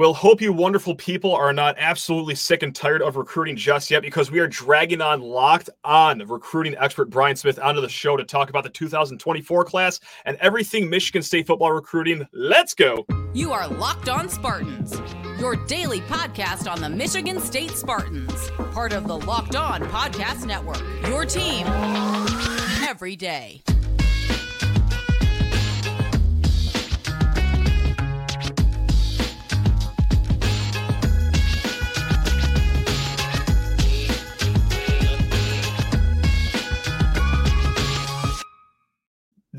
Well, hope you wonderful people are not absolutely sick and tired of recruiting just yet because we are dragging on locked on recruiting expert Brian Smith onto the show to talk about the 2024 class and everything Michigan State football recruiting. Let's go. You are Locked On Spartans, your daily podcast on the Michigan State Spartans, part of the Locked On Podcast Network. Your team every day.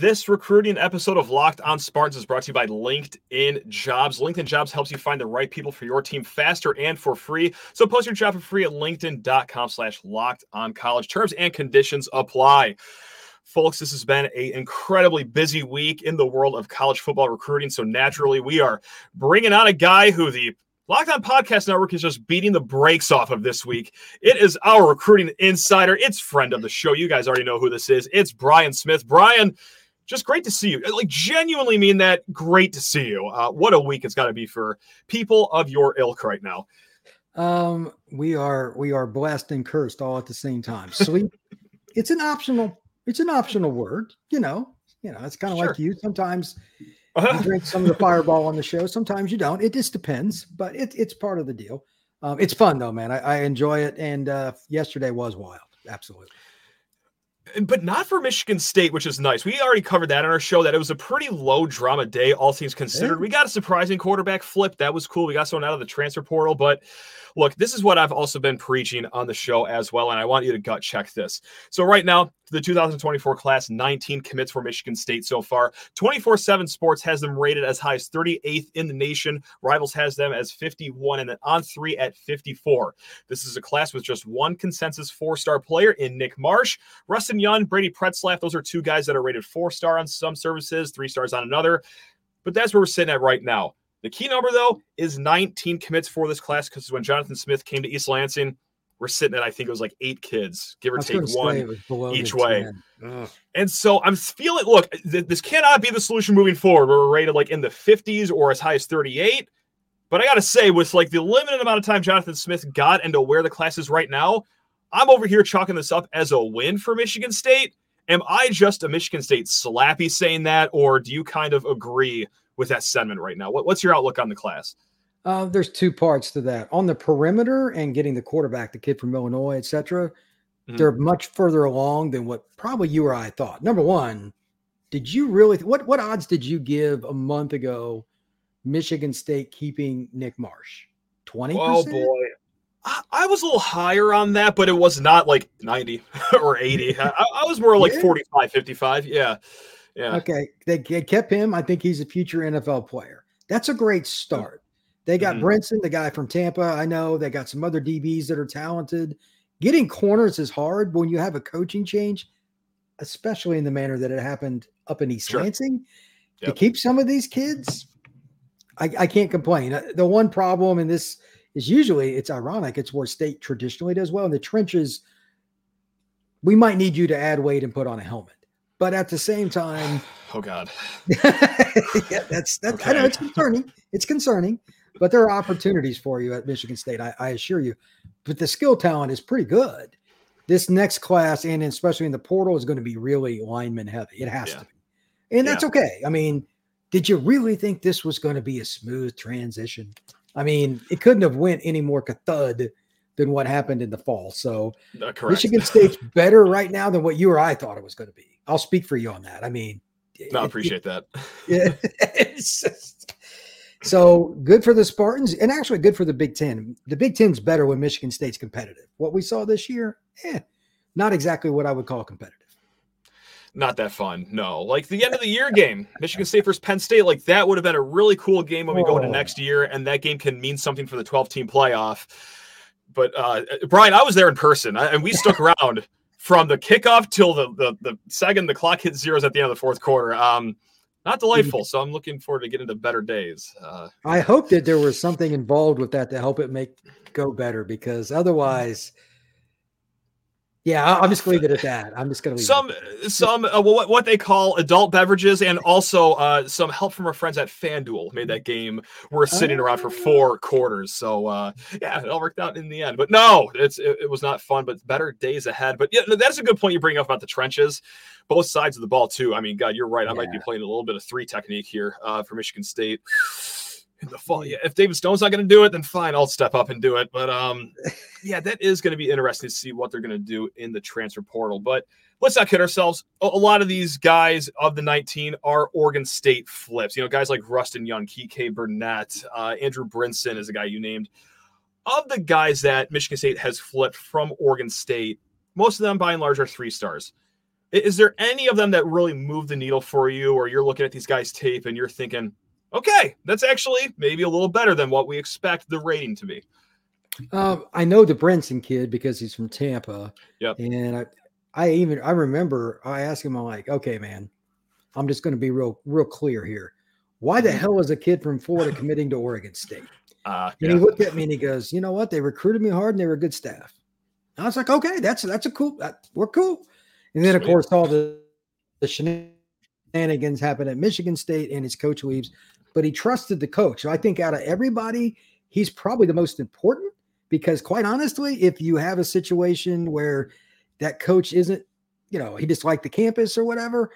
This recruiting episode of Locked on Spartans is brought to you by LinkedIn Jobs. LinkedIn Jobs helps you find the right people for your team faster and for free. So post your job for free at linkedin.com slash locked on college. Terms and conditions apply. Folks, this has been an incredibly busy week in the world of college football recruiting. So naturally, we are bringing on a guy who the Locked On Podcast Network is just beating the brakes off of this week. It is our recruiting insider. It's friend of the show. You guys already know who this is. It's Brian Smith. Brian, just great to see you. Like, genuinely mean that. Great to see you. Uh, what a week it's got to be for people of your ilk right now. Um, we are we are blessed and cursed all at the same time. Sleep. it's an optional. It's an optional word. You know. You know. It's kind of sure. like you. Sometimes uh-huh. you drink some of the Fireball on the show. Sometimes you don't. It just depends. But it, it's part of the deal. Um, it's fun though, man. I, I enjoy it. And uh, yesterday was wild. Absolutely but not for Michigan State, which is nice. We already covered that on our show that it was a pretty low drama day, all things considered. We got a surprising quarterback flip. That was cool. We got someone out of the transfer portal, but look, this is what I've also been preaching on the show as well, and I want you to gut check this. So right now, the 2024 class, 19 commits for Michigan State so far. 24 7 Sports has them rated as high as 38th in the nation. Rivals has them as 51 and then On3 at 54. This is a class with just one consensus four star player in Nick Marsh. Rustin Young, Brady Pretzlaff, those are two guys that are rated four star on some services, three stars on another. But that's where we're sitting at right now. The key number, though, is 19 commits for this class because when Jonathan Smith came to East Lansing, we're sitting at I think it was like eight kids, give or take one each way. And so I'm feeling, look, th- this cannot be the solution moving forward. We're rated like in the 50s or as high as 38. But I got to say, with like the limited amount of time Jonathan Smith got into where the class is right now, I'm over here chalking this up as a win for Michigan State. Am I just a Michigan State slappy saying that, or do you kind of agree with that sentiment right now? What, what's your outlook on the class? Uh, there's two parts to that. On the perimeter and getting the quarterback, the kid from Illinois, etc. Mm-hmm. They're much further along than what probably you or I thought. Number one, did you really? What what odds did you give a month ago? Michigan State keeping Nick Marsh, twenty. Oh boy, I, I, was a little higher on that, but it was not like ninety or eighty. I, I was more like yeah. 45, 55. Yeah, yeah. Okay, they, they kept him. I think he's a future NFL player. That's a great start. They got mm-hmm. Brinson, the guy from Tampa. I know they got some other DBs that are talented. Getting corners is hard when you have a coaching change, especially in the manner that it happened up in East sure. Lansing. Yep. To keep some of these kids, I, I can't complain. Uh, the one problem, in this is usually it's ironic, it's where state traditionally does well. In the trenches, we might need you to add weight and put on a helmet. But at the same time, oh god, yeah, that's that's okay. I know it's concerning. It's concerning but there are opportunities for you at Michigan State, I, I assure you. But the skill talent is pretty good. This next class, and especially in the portal, is going to be really lineman heavy. It has yeah. to be. And that's okay. I mean, did you really think this was going to be a smooth transition? I mean, it couldn't have went any more thud than what happened in the fall. So uh, Michigan State's better right now than what you or I thought it was going to be. I'll speak for you on that. I mean, no, I appreciate it, that. Yeah, just, so good for the Spartans and actually good for the Big Ten. The Big Ten's better when Michigan State's competitive. What we saw this year, eh, not exactly what I would call competitive. Not that fun. No. Like the end of the year game, Michigan State versus Penn State, like that would have been a really cool game when we go into oh. next year, and that game can mean something for the 12 team playoff. But uh, Brian, I was there in person, and we stuck around from the kickoff till the, the the second the clock hit zeros at the end of the fourth quarter. Um, not delightful. So I'm looking forward to getting to better days. Uh, I hope that there was something involved with that to help it make go better because otherwise, Yeah, I'm just going to leave it at that. I'm just going to leave some some uh, what what they call adult beverages, and also uh, some help from our friends at FanDuel made that game worth sitting oh. around for four quarters. So uh, yeah, it all worked out in the end. But no, it's it, it, was not fun. But better days ahead. But yeah, that's a good point you bring up about the trenches, both sides of the ball too. I mean, God, you're right. I yeah. might be playing a little bit of three technique here uh, for Michigan State in the fall. Yeah, if David Stone's not going to do it, then fine, I'll step up and do it. But um, yeah, that is going to be interesting to see what they're going to do in the transfer portal. But let's not kid ourselves. A, lot of these guys of the 19 are Oregon State flips. You know, guys like Rustin Young, Kike Burnett, uh, Andrew Brinson is a guy you named. Of the guys that Michigan State has flipped from Oregon State, most of them by and large are three stars. Is there any of them that really move the needle for you, or you're looking at these guys' tape and you're thinking, okay, that's actually maybe a little better than what we expect the rating to be. Um, I know the Brinson kid because he's from Tampa. Yep. And I, I even I remember I asked him, I'm like, okay, man, I'm just going to be real, real clear here. Why the hell is a kid from Florida committing to Oregon State? Uh, and yeah. he looked at me and he goes, you know what? They recruited me hard and they were good staff. And I was like, okay, that's that's a cool. That, we're cool. And then Sweet. of course all the the shenanigans happen at Michigan State and his coach leaves but he trusted the coach. So I think out of everybody, he's probably the most important because, quite honestly, if you have a situation where that coach isn't, you know, he just liked the campus or whatever,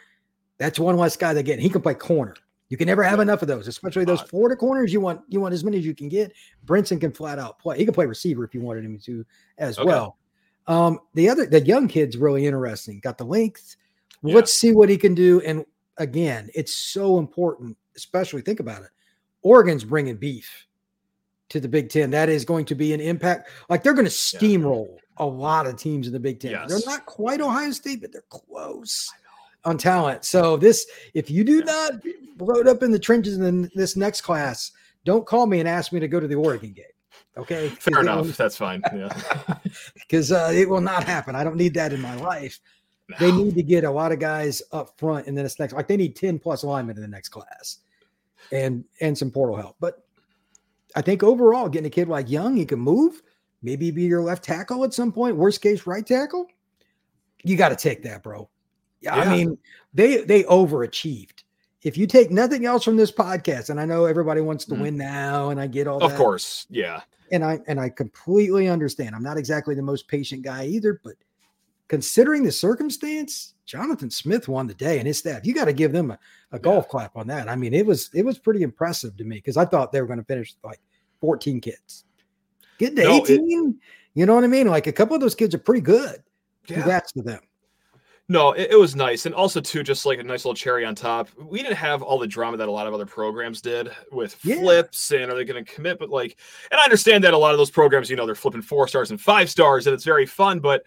that's one less guy that get. He can play corner. You can never have enough of those, especially those Florida corners. You want you want as many as you can get. Brinson can flat out play. He can play receiver if you wanted him to as okay. well. Um, the other the young kid's really interesting. Got the length. Yeah. Let's see what he can do. And again, it's so important especially think about it. Oregon's bringing beef to the Big Ten. That is going to be an impact. Like they're going to steamroll yeah. a lot of teams in the Big Ten. Yes. They're not quite Ohio State, but they're close on talent. So this, if you do not load up in the trenches in this next class, don't call me and ask me to go to the Oregon game. Okay, fair enough. That's fine. Yeah, because uh, it will not happen. I don't need that in my life. No. They need to get a lot of guys up front in this next. Like they need ten plus linemen in the next class and and some portal help. But I think overall, getting a kid like Young, he can move, maybe be your left tackle at some point. Worst case, right tackle. You got to take that, bro. Yeah, I mean, they they overachieved. If you take nothing else from this podcast, and I know everybody wants to mm. win now, and I get all of that. course, yeah. And I and I completely understand. I'm not exactly the most patient guy either, but considering the circumstance, Jonathan Smith won the day and his staff. You got to give them a, a golf yeah. clap on that. I mean, it was it was pretty impressive to me because I thought they were going to finish like 14 kids. Getting to no, 18, it, you know what I mean? Like a couple of those kids are pretty good. Congrats yeah. to them. No, it, it, was nice. And also, too, just like a nice little cherry on top, we didn't have all the drama that a lot of other programs did with yeah. flips and are they going to commit? But like, and I understand that a lot of those programs, you know, they're flipping four stars and five stars and it's very fun. But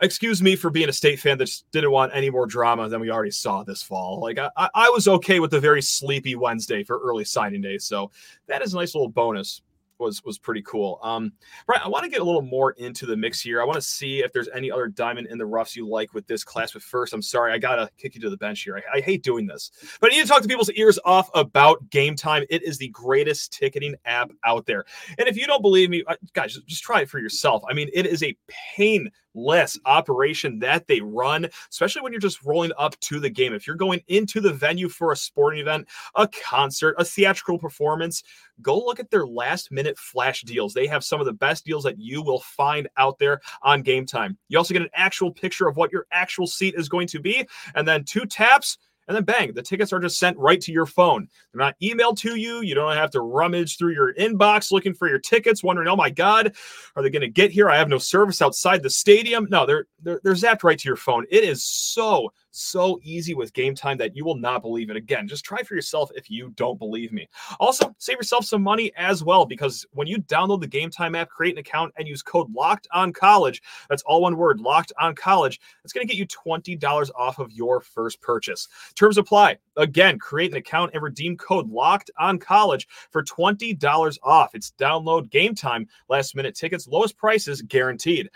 excuse me for being a state fan that just didn't want any more drama than we already saw this fall. Like I, I was okay with the very sleepy Wednesday for early signing day, so that is a nice little bonus was was pretty cool. Um, right, I want to get a little more into the mix here. I want to see if there's any other diamond in the roughs you like with this class. But first, I'm sorry, I gotta kick you to the bench here. I, I hate doing this, but I need to talk to people's ears off about Gametime. It is the greatest ticketing app out there, and if you don't believe me, uh, guys, just, just try it for yourself. I mean, it is a pain less operation that they run, especially when you're just rolling up to the game. If you're going into the venue for a sporting event, a concert, a theatrical performance, go look at their last minute flash deals. They have some of the best deals that you will find out there on Gametime. You also get an actual picture of what your actual seat is going to be, and then two taps and then bang, the tickets are just sent right to your phone. They're not emailed to you. You don't have to rummage through your inbox looking for your tickets, wondering, oh my God, are they going to get here? I have no service outside the stadium. No, they're, they're, they're zapped right to your phone. It is so so easy with Gametime that you will not believe it. Again, just try for yourself if you don't believe me. Also, save yourself some money as well because when you download the Gametime app, create an account, and use code locked on college, that's all one word, locked on college, it's going to get you $20 off of your first purchase. Terms apply. Again, create an account and redeem code locked on college for $20 off. It's download Gametime, last minute tickets, lowest prices guaranteed.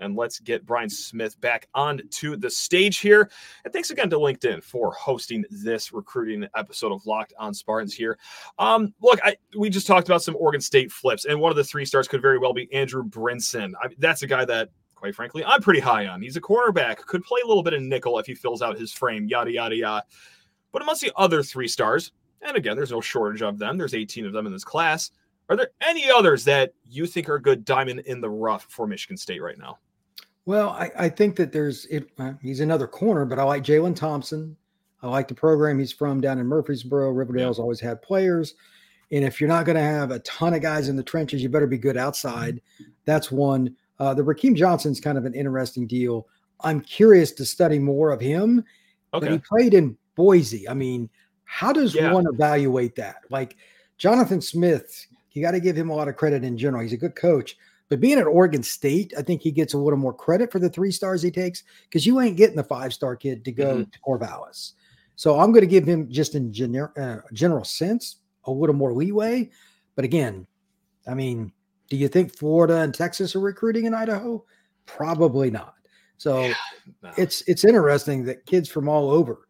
And let's get Brian Smith back onto the stage here. And thanks again to LinkedIn for hosting this recruiting episode of Locked on Spartans here. Um, look, I, we just talked about some Oregon State flips, and one of the three stars could very well be Andrew Brinson. I, that's a guy that quite frankly, I'm pretty high on. He's a cornerback, could play a little bit of nickel if he fills out his frame, yada, yada, yada. But amongst the other three stars, and again, there's no shortage of them, there's 18 of them in this class. Are there any others that you think are a good diamond in the rough for Michigan State right now? Well, I, I think that there's it. Uh, he's another corner, but I like Jalen Thompson. I like the program he's from down in Murfreesboro. Riverdale's yeah. always had players. And if you're not going to have a ton of guys in the trenches, you better be good outside. That's one. Uh, the Rakeem Johnson's kind of an interesting deal. I'm curious to study more of him. Okay. But he played in Boise. I mean, how does yeah. one evaluate that? Like Jonathan Smith, you got to give him a lot of credit in general. He's a good coach. But being at Oregon State, I think he gets a little more credit for the three stars he takes because you ain't getting the five star kid to go mm-hmm. to Corvallis. So I'm going to give him just in gener- uh, general sense a little more leeway. But again, I mean, do you think Florida and Texas are recruiting in Idaho? Probably not. So yeah, no. it's it's interesting that kids from all over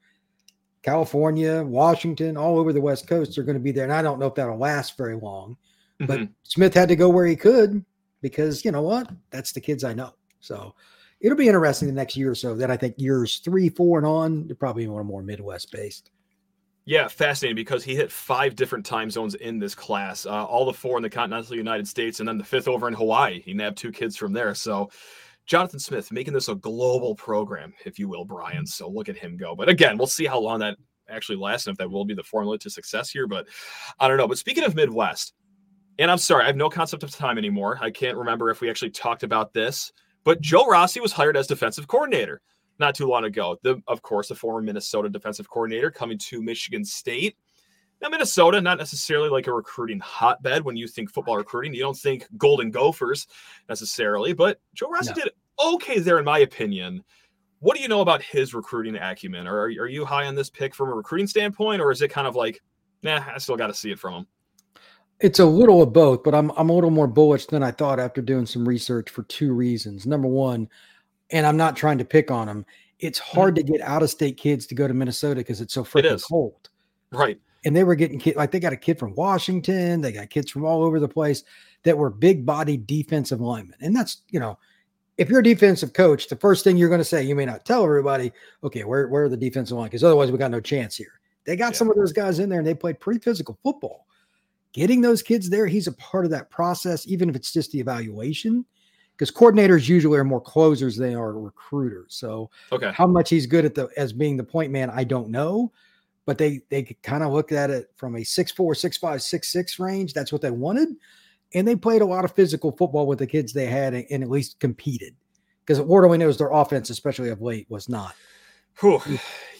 California, Washington, all over the West Coast are going to be there. And I don't know if that'll last very long. Mm-hmm. But Smith had to go where he could because you know what? That's the kids I know. So it'll be interesting the next year or so. Then I think years three, four, and on, they're probably little more Midwest based. Yeah, fascinating because he hit five different time zones in this class, uh, all the four in the continental United States, and then the fifth over in Hawaii. He nabbed two kids from there. So, Jonathan Smith making this a global program, if you will, Brian. So, look at him go. But again, we'll see how long that actually lasts and if that will be the formula to success here. But I don't know. But speaking of Midwest, and I'm sorry, I have no concept of time anymore. I can't remember if we actually talked about this, but Joe Rossi was hired as defensive coordinator not too long ago. The, of course, the former Minnesota defensive coordinator coming to Michigan State. Now, Minnesota, not necessarily like a recruiting hotbed when you think football recruiting. You don't think Golden Gophers necessarily, but Joe Rossi no. did okay there, in my opinion. What do you know about his recruiting acumen? Or are, are you high on this pick from a recruiting standpoint, or is it kind of like, nah, I still got to see it from him? It's a little of both, but I'm I'm a little more bullish than I thought after doing some research for two reasons. Number one, and I'm not trying to pick on them. It's hard mm-hmm. to get out of state kids to go to Minnesota because it's so freaking cold. Right. And they were getting kids like they got a kid from Washington, they got kids from all over the place that were big body defensive linemen. And that's, you know, if you're a defensive coach, the first thing you're going to say, you may not tell everybody, okay, where, where are the defensive line? Because otherwise we got no chance here. They got yeah. some of those guys in there and they played pretty physical football. Getting those kids there, he's a part of that process, even if it's just the evaluation because coordinators usually are more closers than are recruiters. So okay. how much he's good at the as being the point man, I don't know. But they they kind of looked at it from a six four, six five, six six range. That's what they wanted. And they played a lot of physical football with the kids they had and, and at least competed. Because Ward only knows their offense, especially of late, was not. Whew.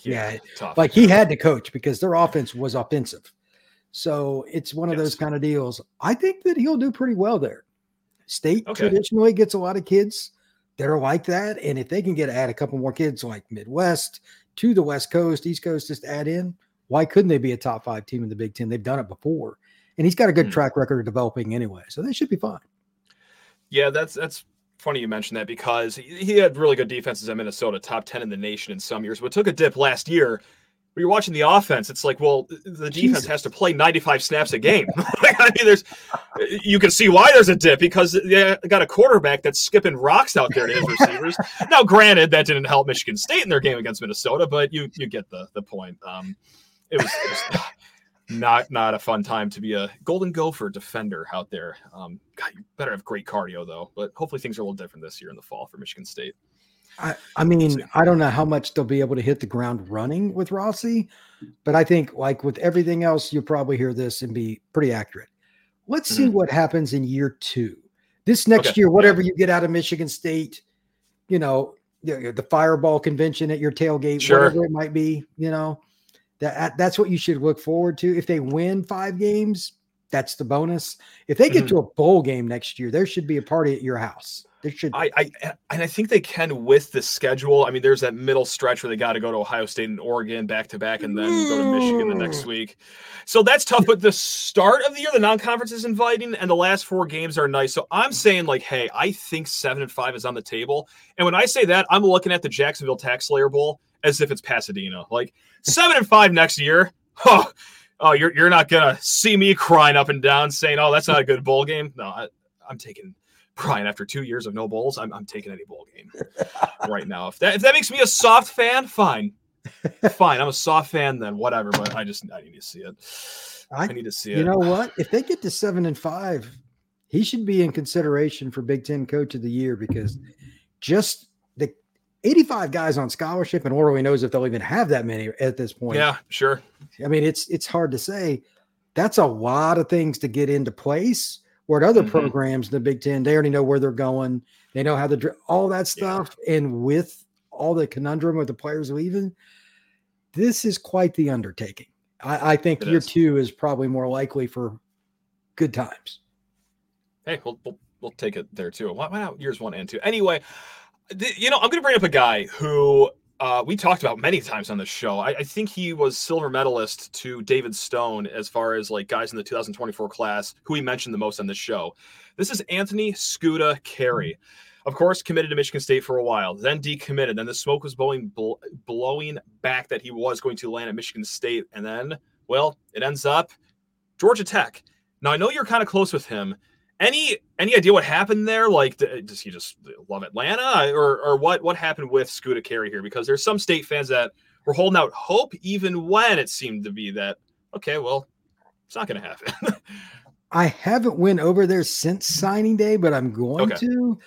Yeah, yeah like he had to coach because their offense was offensive. So it's one of yes. those kind of deals. I think that he'll do pretty well there. State okay. traditionally gets a lot of kids that are like that. And if they can get add a couple more kids like Midwest to the West Coast, East Coast, just add in, why couldn't they be a top five team in the Big Ten? They've done it before. And he's got a good mm. track record of developing anyway. So they should be fine. Yeah, that's that's funny you mentioned that because he had really good defenses at Minnesota, top 10 in the nation in some years, but took a dip last year when you're watching the offense, it's like, well, the defense Jesus. has to play 95 snaps a game. I mean, there's, you can see why there's a dip because they got a quarterback that's skipping rocks out there to his receivers. now, granted, that didn't help Michigan State in their game against Minnesota, but you you get the the point. Um, it was, it was not not a fun time to be a Golden Gopher defender out there. Um, God, you better have great cardio though. But hopefully things are a little different this year in the fall for Michigan State. I, I mean, I don't know how much they'll be able to hit the ground running with Rossi, but I think, like with everything else, you'll probably hear this and be pretty accurate. Let's mm-hmm. see what happens in year two. This next okay. year, whatever yeah. you get out of Michigan State, you know, the, the fireball convention at your tailgate, sure. whatever it might be, you know, that that's what you should look forward to. If they win five games, that's the bonus. If they get mm-hmm. to a bowl game next year, there should be a party at your house. They should. I, I and I think they can with the schedule. I mean, there's that middle stretch where they got to go to Ohio State and Oregon back to back, and then go to Michigan the next week. So that's tough. But the start of the year, the non-conference is inviting, and the last four games are nice. So I'm saying like, hey, I think seven and five is on the table. And when I say that, I'm looking at the Jacksonville TaxSlayer Bowl as if it's Pasadena. Like seven and five next year. Oh, oh, you're you're not gonna see me crying up and down saying, "Oh, that's not a good bowl game." No, I, I'm taking Brian, after two years of no bowls, I'm, I'm taking any bowl game right now. If that if that makes me a soft fan, fine, fine. I'm a soft fan then, whatever. But I just I need to see it. I, I need to see it. You know what? If they get to seven and five, he should be in consideration for Big Ten Coach of the Year because just the 85 guys on scholarship, and Orly knows if they'll even have that many at this point. Yeah, sure. I mean, it's it's hard to say. That's a lot of things to get into place. Where at other mm-hmm. programs in the Big Ten, they already know where they're going. They know how to all that stuff. Yeah. And with all the conundrum with the players leaving, this is quite the undertaking. I, I think it year is. two is probably more likely for good times. Hey, we'll, we'll, we'll take it there too. Why, why not years one and two? Anyway, th- you know, I'm going to bring up a guy who uh, we talked about many times on the show. I, I, think he was silver medalist to David Stone as far as like guys in the 2024 class who he mentioned the most on the show. This is Anthony Scooter Carey. Of course, committed to Michigan State for a while, then decommitted. Then the smoke was blowing, bl- blowing back that he was going to land at Michigan State. And then, well, it ends up Georgia Tech. Now, I know you're kind of close with him. Any any idea what happened there? Like, does he just love Atlanta, or or what what happened with Scooter Carey here? Because there's some state fans that were holding out hope, even when it seemed to be that okay, well, it's not going to happen. I haven't went over there since signing day, but I'm going okay. to.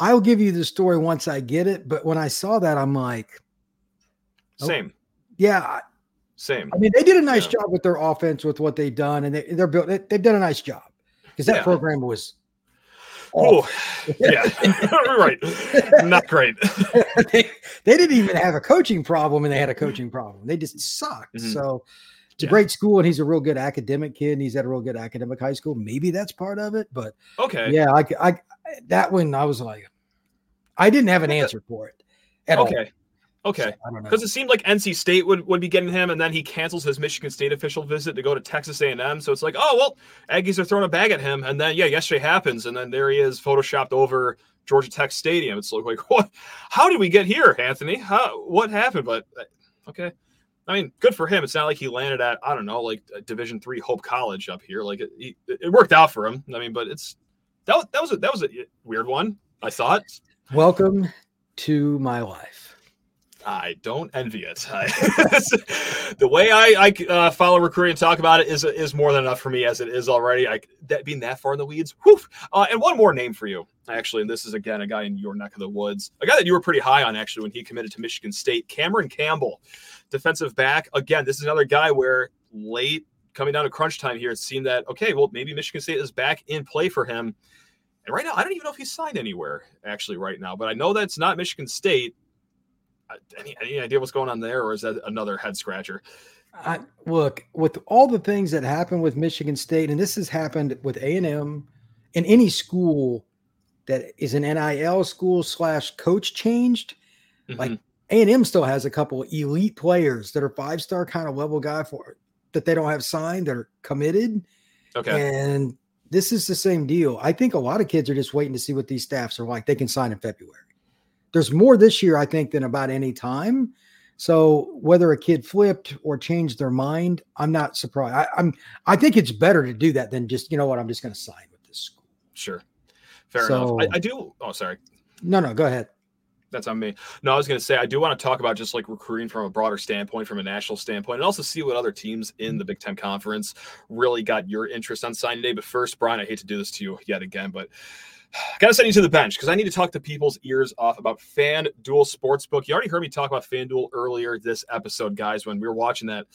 I'll give you the story once I get it. But when I saw that, I'm like, oh, same. Yeah. Same. I mean, they did a nice yeah. job with their offense with what they've done, and they, they're built. They, have done a nice job because that yeah. program was. Oh, yeah, right. Not great. they, they, didn't even have a coaching problem, and they had a coaching problem. They just sucked. Mm-hmm. So it's yeah. a great school, and he's a real good academic kid, and he's at a real good academic high school. Maybe that's part of it, but okay, yeah, I, I that one I was like, I didn't have an answer for it. okay. All. Okay. Because it seemed like NC State would, would be getting him, and then he cancels his Michigan State official visit to go to Texas A&M. So it's like, oh well, Aggies are throwing a bag at him, and then yeah, yesterday happens, and then there he is, photoshopped over Georgia Tech Stadium. It's like, what? How did we get here, Anthony? How? What happened? But uh, okay. I mean, good for him. It's not like he landed at I don't know, like Division three Hope College up here. Like it, it worked out for him. I mean, but it's that that was a, that was a weird one. I thought. Welcome to my life. I don't envy it. I, the way I, I uh, follow recruiting and talk about it is is more than enough for me as it is already. I that being that far in the weeds. Uh, and one more name for you, actually. And this is again a guy in your neck of the woods, a guy that you were pretty high on actually when he committed to Michigan State. Cameron Campbell, defensive back. Again, this is another guy where late coming down to crunch time here, it seemed that okay, well maybe Michigan State is back in play for him. And right now, I don't even know if he's signed anywhere actually right now, but I know that's not Michigan State any, any idea what's going on there, or is that another head scratcher? I, look, with all the things that happened with Michigan State, and this has happened with A and M, in any school that is an NIL school slash coach changed, mm-hmm. like A and M still has a couple elite players that are five star kind of level guy for that they don't have signed that are committed. Okay, and this is the same deal. I think a lot of kids are just waiting to see what these staffs are like. They can sign in February there's more this year, I think, than about any time. So whether a kid flipped or changed their mind, I'm not surprised. I, am I think it's better to do that than just you know what I'm just going to sign with this school. Sure, fair so, enough. I, I, do. Oh, sorry. No, no, go ahead. That's on me. No, I was going to say I do want to talk about just like recruiting from a broader standpoint, from a national standpoint, and also see what other teams in the Big Ten Conference really got your interest on signing day. But first, Brian, I hate to do this to you yet again, but Got to send you to the bench because I need to talk to people's ears off about FanDuel Sportsbook. You already heard me talk about FanDuel earlier this episode, guys, when we were watching that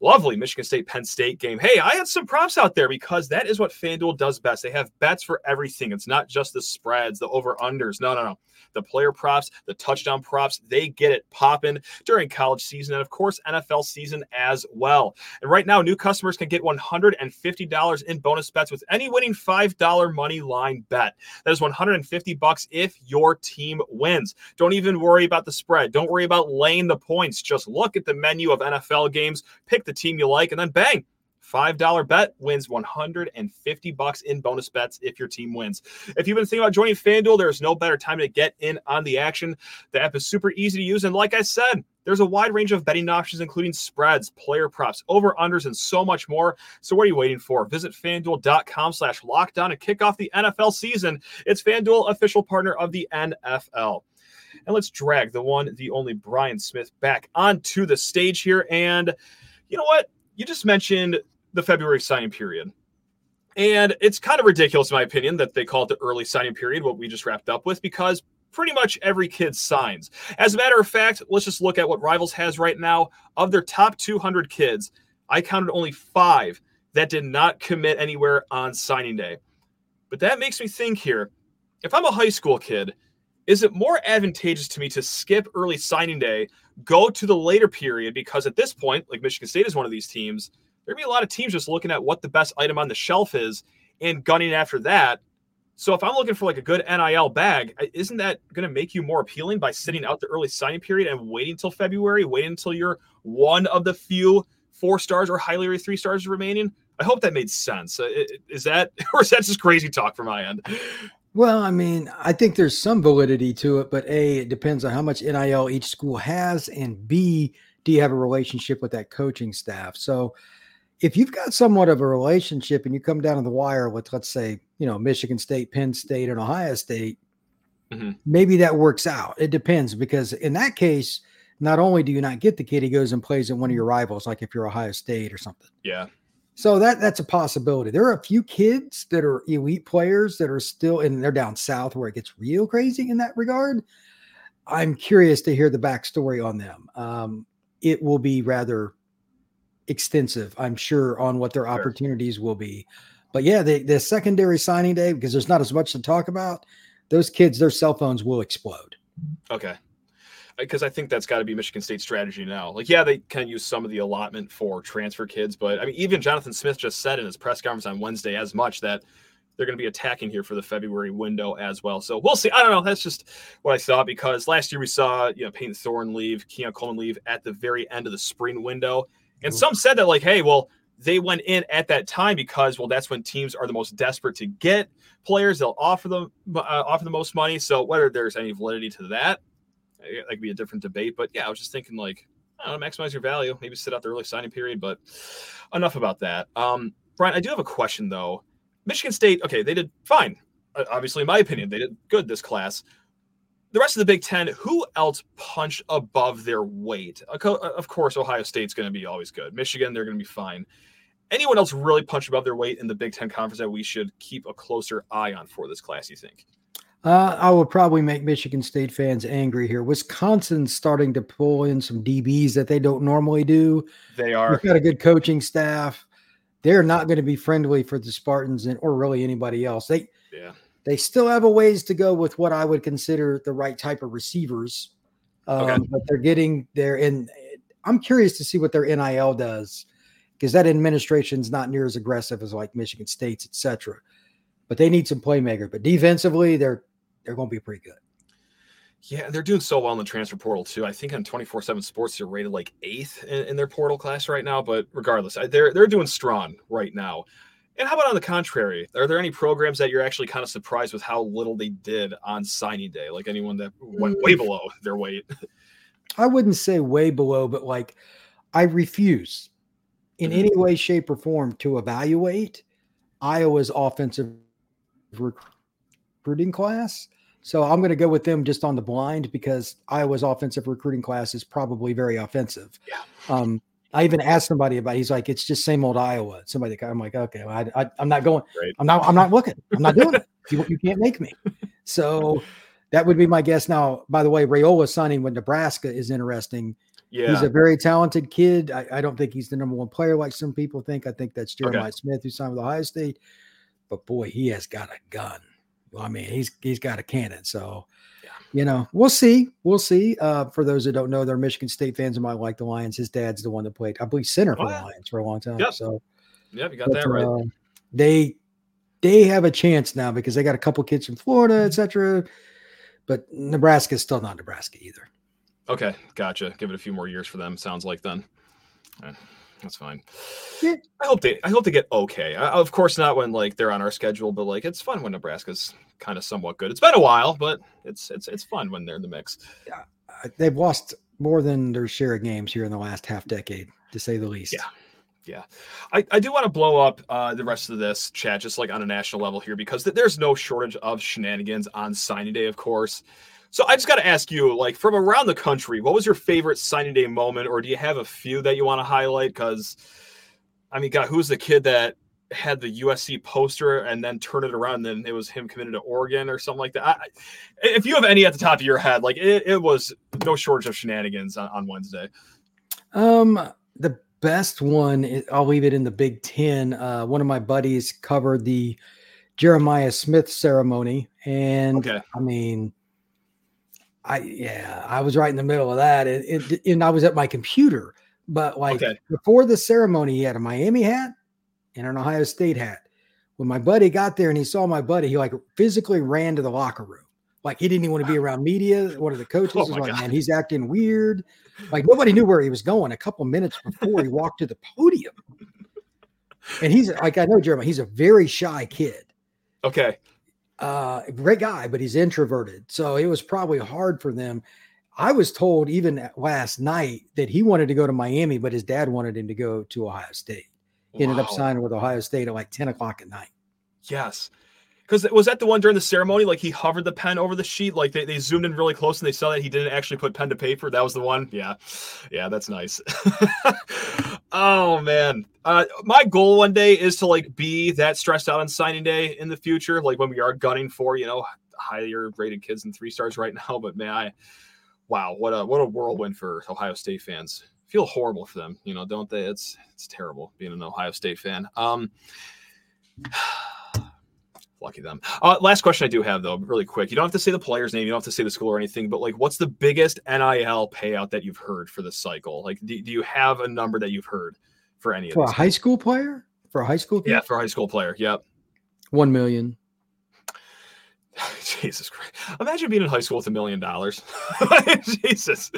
lovely Michigan State Penn State game. Hey, I had some props out there because that is what FanDuel does best. They have bets for everything. It's not just the spreads, the over unders. No, no, no the player props, the touchdown props. They get it popping during college season and, of course, NFL season as well. And right now, new customers can get $150 in bonus bets with any winning $5 money line bet. That is 150 bucks if your team wins. Don't even worry about the spread. Don't worry about laying the points. Just look at the menu of NFL games, pick the team you like, and then bang $5 bet wins 150 bucks in bonus bets if your team wins. If you've been thinking about joining FanDuel, there is no better time to get in on the action. The app is super easy to use. And like I said, There's a wide range of betting options, including spreads, player props, over unders, and so much more. So what are you waiting for? Visit fanduel.com slash locked on and kick off the NFL season. It's FanDuel, official partner of the NFL. And let's drag the one, the only Brian Smith back onto the stage here. And you know what? You just mentioned the February signing period. And it's kind of ridiculous, in my opinion, that they call it the early signing period, what we just wrapped up with, because pretty much every kid signs. As a matter of fact, let's just look at what Rivals has right now. Of their top 200 kids, I counted only five that did not commit anywhere on signing day. But that makes me think here if I'm a high school kid, is it more advantageous to me to skip early signing day, go to the later period? Because at this point, like Michigan State is one of these teams, there'd be a lot of teams just looking at what the best item on the shelf is and gunning after that so if I'm looking for like a good NIL bag, isn't that going to make you more appealing by sitting out the early signing period and waiting until February, waiting until you're one of the few four stars or highly rated three stars remaining? I hope that made sense. Uh, is that or is that just crazy talk from my end? Well, I mean, I think there's some validity to it, but A, it depends on how much NIL each school has, and B, do you have a relationship with that coaching staff? So if you've got somewhat of a relationship and you come down to the wire with, let's say, you know, Michigan State, Penn State, and Ohio State, mm-hmm. maybe that works out. It depends because in that case, not only do you not get the kid, he goes and plays in one of your rivals, like if you're Ohio State or something. Yeah. So that that's a possibility. There are a few kids that are elite players that are still, and they're down south where it gets real crazy in that regard. I'm curious to hear the backstory on them. Um, it will be rather extensive, I'm sure, on what their sure. opportunities will be. But yeah, the, the secondary signing day, because there's not as much to talk about, those kids, their cell phones will explode. Okay. Because I think that's got to be Michigan State's strategy now. Like, yeah, they can use some of the allotment for transfer kids, but I mean, even Jonathan Smith just said in his press conference on Wednesday as much that they're going to be attacking here for the February window as well. So we'll see. I don't know. That's just what I saw because last year we saw, you know, Payton Thorne leave, Keon Coleman leave at the very end of the spring window. And some said that, like, hey, well, they went in at that time because, well, that's when teams are the most desperate to get players. They'll offer them uh, offer the most money. So whether there's any validity to that, that could be a different debate. But yeah, I was just thinking, like, I don't know, maximize your value. Maybe sit out the early signing period. But enough about that. Um, Brian, I do have a question though. Michigan State, okay, they did fine. Obviously, in my opinion, they did good this class the rest of the Big Ten, who else punched above their weight? Of course, Ohio State's going to be always good. Michigan, they're going to be fine. Anyone else really punched above their weight in the Big Ten conference that we should keep a closer eye on for this class? You think? Uh, I will probably make Michigan State fans angry here. Wisconsin's starting to pull in some DBs that they don't normally do. They are. We've got a good coaching staff. They're not going to be friendly for the Spartans and or really anybody else. They yeah they still have a ways to go with what I would consider the right type of receivers. Um, okay. But they're getting there. And I'm curious to see what their NIL does because that administration's not near as aggressive as like Michigan State's, etc. But they need some playmaker. But defensively, they're they're going to be pretty good. Yeah, they're doing so well in the transfer portal too. I think on 24/7 Sports they're rated like eighth in, in, their portal class right now. But regardless, they're they're doing strong right now. And how about on the contrary? Are there any programs that you're actually kind of surprised with how little they did on signing day? Like anyone that went way mm. below their weight? I wouldn't say way below, but like I refuse in mm-hmm. any way, shape, or form to evaluate Iowa's offensive recruiting class. So I'm going to go with them just on the blind because Iowa's offensive recruiting class is probably very offensive. Yeah. Um, I even asked somebody about. It. He's like, it's just same old Iowa. Somebody, I'm like, okay, well, I, am not going. I'm not. I'm not looking. I'm not doing it. You, you can't make me. So that would be my guess. Now, by the way, Raiola signing with Nebraska is interesting. Yeah. He's a very talented kid. I, I, don't think he's the number one player like some people think. I think that's Jeremiah okay. Smith who signed with Ohio State. But boy, he has got a gun. Well, I mean, he's he's got a cannon. So you know, we'll see. We'll see. Uh, for those that don't know, they're Michigan State fans and might like the Lions. His dad's the one that played, I believe, center for oh, yeah. the Lions for a long time. Yep. So, yeah, you got but, that right. Uh, they they have a chance now because they got a couple kids from Florida, etc. But Nebraska is still not Nebraska either. Okay, gotcha. Give it a few more years for them. Sounds like then. That's fine. Yeah. I hope they I hope they get okay. I, of course not when like they're on our schedule, but like it's fun when Nebraska's kind of somewhat good. It's been a while, but it's it's it's fun when they're in the mix. Yeah. They've lost more than their share of games here in the last half decade, to say the least. Yeah. Yeah, I, I do want to blow up uh, the rest of this chat just like on a national level here because th- there's no shortage of shenanigans on signing day, of course. So I just got to ask you, like from around the country, what was your favorite signing day moment, or do you have a few that you want to highlight? Because I mean, God, who's the kid that had the USC poster and then turned it around? And then it was him committed to Oregon or something like that. I, if you have any at the top of your head, like it, it was no shortage of shenanigans on, on Wednesday. Um, the best one, I'll leave it in the Big Ten. Uh, one of my buddies covered the Jeremiah Smith ceremony, and okay. I mean, I yeah, I was right in the middle of that, and, and, and I was at my computer. But like okay. before the ceremony, he had a Miami hat and an Ohio State hat. When my buddy got there and he saw my buddy, he like physically ran to the locker room. Like he didn't even want to be around media. One of the oh coaches oh was like, God. "Man, he's acting weird." Like nobody knew where he was going. A couple minutes before he walked to the podium, and he's like, I know Jeremy. He's a very shy kid. Okay. Uh, great guy, but he's introverted. So it was probably hard for them. I was told even last night that he wanted to go to Miami, but his dad wanted him to go to Ohio State. He wow. ended up signing with Ohio State at like 10 o'clock at night. Yes. Because was that the one during the ceremony? Like he hovered the pen over the sheet, like they, they zoomed in really close and they saw that he didn't actually put pen to paper. That was the one. Yeah, yeah, that's nice. oh man, uh, my goal one day is to like be that stressed out on signing day in the future, like when we are gunning for you know higher rated kids and three stars right now. But man, I wow, what a what a whirlwind for Ohio State fans. Feel horrible for them, you know, don't they? It's it's terrible being an Ohio State fan. Um. Lucky them. Uh, last question I do have though, really quick. You don't have to say the player's name, you don't have to say the school or anything, but like, what's the biggest NIL payout that you've heard for the cycle? Like, do, do you have a number that you've heard for any for of a high school player? For a high school? Player? Yeah, for a high school player. Yep. One million. Jesus Christ. Imagine being in high school with a million dollars. Jesus.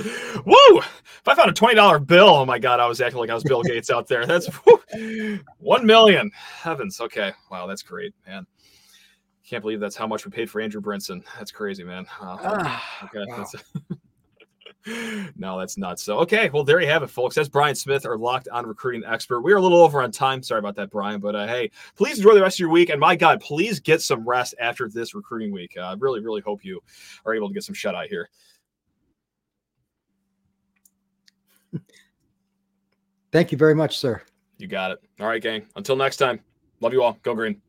Woo! If I found a $20 bill, oh my God, I was acting like I was Bill Gates out there. That's whoo, 1 million. Heavens. Okay. Wow, that's great, man. Can't believe that's how much we paid for Andrew Brinson. That's crazy, man. Uh, ah, okay. Wow. That's, no, that's nuts. So, okay. Well, there you have it, folks. That's Brian Smith, our locked on recruiting expert. We are a little over on time. Sorry about that, Brian. But uh, hey, please enjoy the rest of your week. And my God, please get some rest after this recruiting week. Uh, I really, really hope you are able to get some shut eye here. Thank you very much, sir. You got it. All right, gang. Until next time, love you all. Go green.